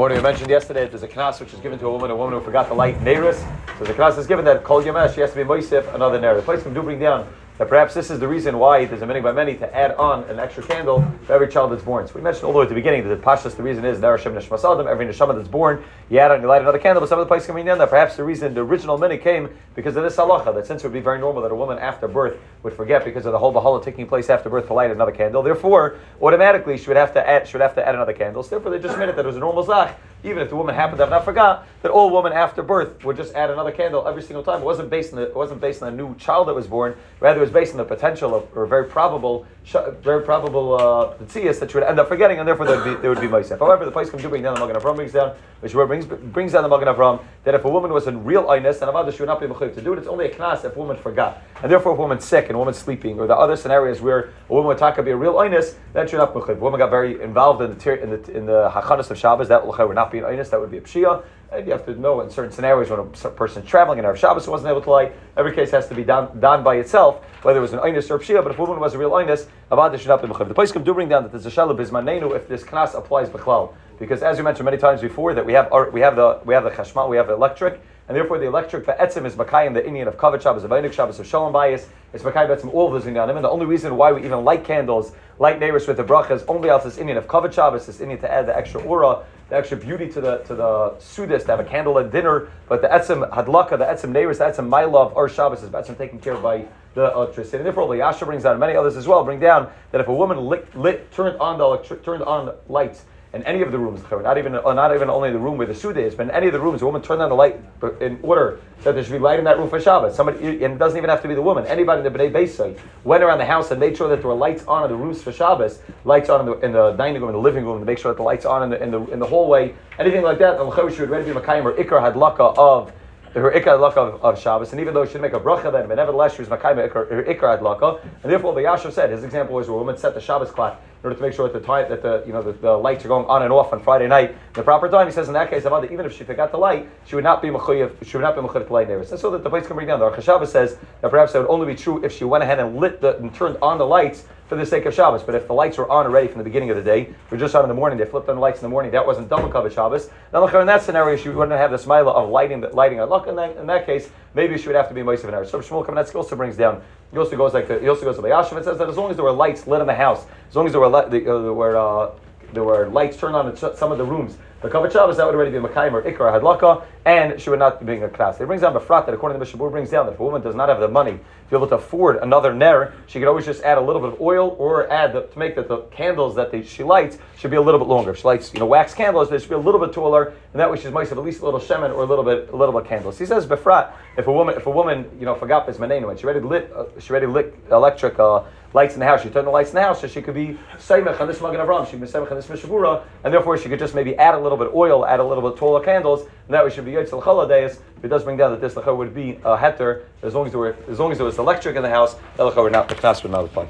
Morning, we mentioned yesterday that there's a knas which is given to a woman, a woman who forgot the light neiros. So the knas is given that kol yemesh, she has to be moisif another place can do bring down that perhaps this is the reason why there's a many by many to add on an extra candle for every child that's born. So we mentioned all the way at the beginning that the pashas the reason is Ner Hashem Nishmas Adam, every neshama that's born, you add on, you light another candle, but some of the places bring down that perhaps the reason the original minute came because of this halacha, that since it would be very normal that a woman after birth would forget because of the whole bahala taking place after birth to light another candle. Therefore, automatically she would have to add she would have to add another candle. So therefore they just made it that it was a normal zach even if the woman happened to have not forgot, that all woman after birth would just add another candle every single time. It wasn't based on the, it wasn't based on a new child that was born. Rather, it was based on the potential of, or very probable, very probable uh, that she would end up forgetting, and therefore there would be, there would be Moisef. However, the place comes to bring down the Magen Avram brings down, which brings, brings down the Magen Avram, that if a woman was in real eines, and Avada, she would not be mechayiv to do it. It's only a knas if a woman forgot. And therefore, if a woman's sick and a woman's sleeping, or the other scenarios where a woman would talk be a real eines, then she would not be mechayiv. Woman got very involved in the, in the, in the hachanas of Shabbos, that would not an eines, that would be a Shia. And you have to know in certain scenarios when a person is traveling and Erev Shabbos wasn't able to light, every case has to be done, done by itself, whether it was an Einus or Pshia, but if a woman was a real Einus, Avada should not be Mechav. The place do bring down that there's a Shalab Bismanenu if this Knas applies Bechlal. Because as we mentioned many times before, that we have our, we have the we have the Chashmal, we have the electric, and therefore the electric Be'etzim is Makayim, the inyan of Kavod Shabbos, of Einik Shabbos, of Shalom Bayis, it's Makayim Be'etzim, all of those Inyanim, and the only reason why we even light candles, light neiros with the bracha is only out this inyan of Kavod Shabbos, this inyan to add the extra aura the extra beauty to the to the sudis to have a candle at dinner. But the etzim hadlaka, the etzim neiros, the etzim my love, or Shabbos is etzim taken care of by the electricity. And therefore, Yasha brings down, many others as well, bring down that if a woman lit, lit turned on the electric, turned on lights in any of the rooms, not even uh, not even only the room where the suda is, but in any of the rooms, a woman turned on the light in order that there should be light in that room for Shabbos. Somebody, and it doesn't even have to be the woman. Anybody in the Bnei Beisai went around the house and made sure that there were lights on in the rooms for Shabbos, lights on in the, in the dining room, in the living room, to make sure that the lights on in the in the, in the hallway, anything like that. And she would ready to be Makayim or Ikar Hadlaka of her ikar laka of, of Shabbos, and even though she didn't make a bracha then, but nevertheless she was makayim her ikar laka, and therefore the Elyashiv said his example was a woman set the Shabbos clock in order to make sure that the time that the you know the, the, lights are going on and off on Friday night the proper time. He says in that case, even if she forgot the light, she would not be mechuyev. She would not be mechuyev to light neiros. So that the place can bring down. The Archashavah says that perhaps that would only be true if she went ahead and lit the and turned on the lights for the sake of Shabbos. But if the lights were on already from the beginning of the day, we just on in the morning, they flipped on the lights in the morning, that wasn't double covered Shabbos. Now, in that scenario, she wouldn't have the smile of lighting lighting a luck. In that, in that case, maybe she would have to be Moisiv an hour. So Shmuel Kamenetsky also brings down he also goes like the, he also goes to Elyashiv and says that as long as there were lights lit in the house, as long as there were li- uh, there were uh, there were lights turned on in some of the rooms. The Kavod Shabbos, that would already be Makayim or Ikar Hadlaka, and she would not be being a class. It brings down Befrat that according to the Mishnah Berurah brings down that if a woman does not have the money to be able to afford another Ner, she could always just add a little bit of oil or add the, to make that the candles that they, she lights should be a little bit longer. If she lights, you know, wax candles, they should be a little bit taller, and that way she's might have at least a little shemen or a little bit, a little bit of candles. He says Befrat, if a woman, if a woman, you know, forgot his manenu and she already lit, uh, she already lit electric uh, lights in the house. She turned the lights in the house, so she could be Seimech on this Magen Avram, she could be Seimech on this Mishnah Berurah, and therefore she could just maybe add a little bit of oil, add a little bit taller candles, and that way should be Yitzhak Chaladeis. It does bring down that this Lecha would be a heter, as long as there were, as long as there was electric in the house, the Lecha would not, the Knas would not apply.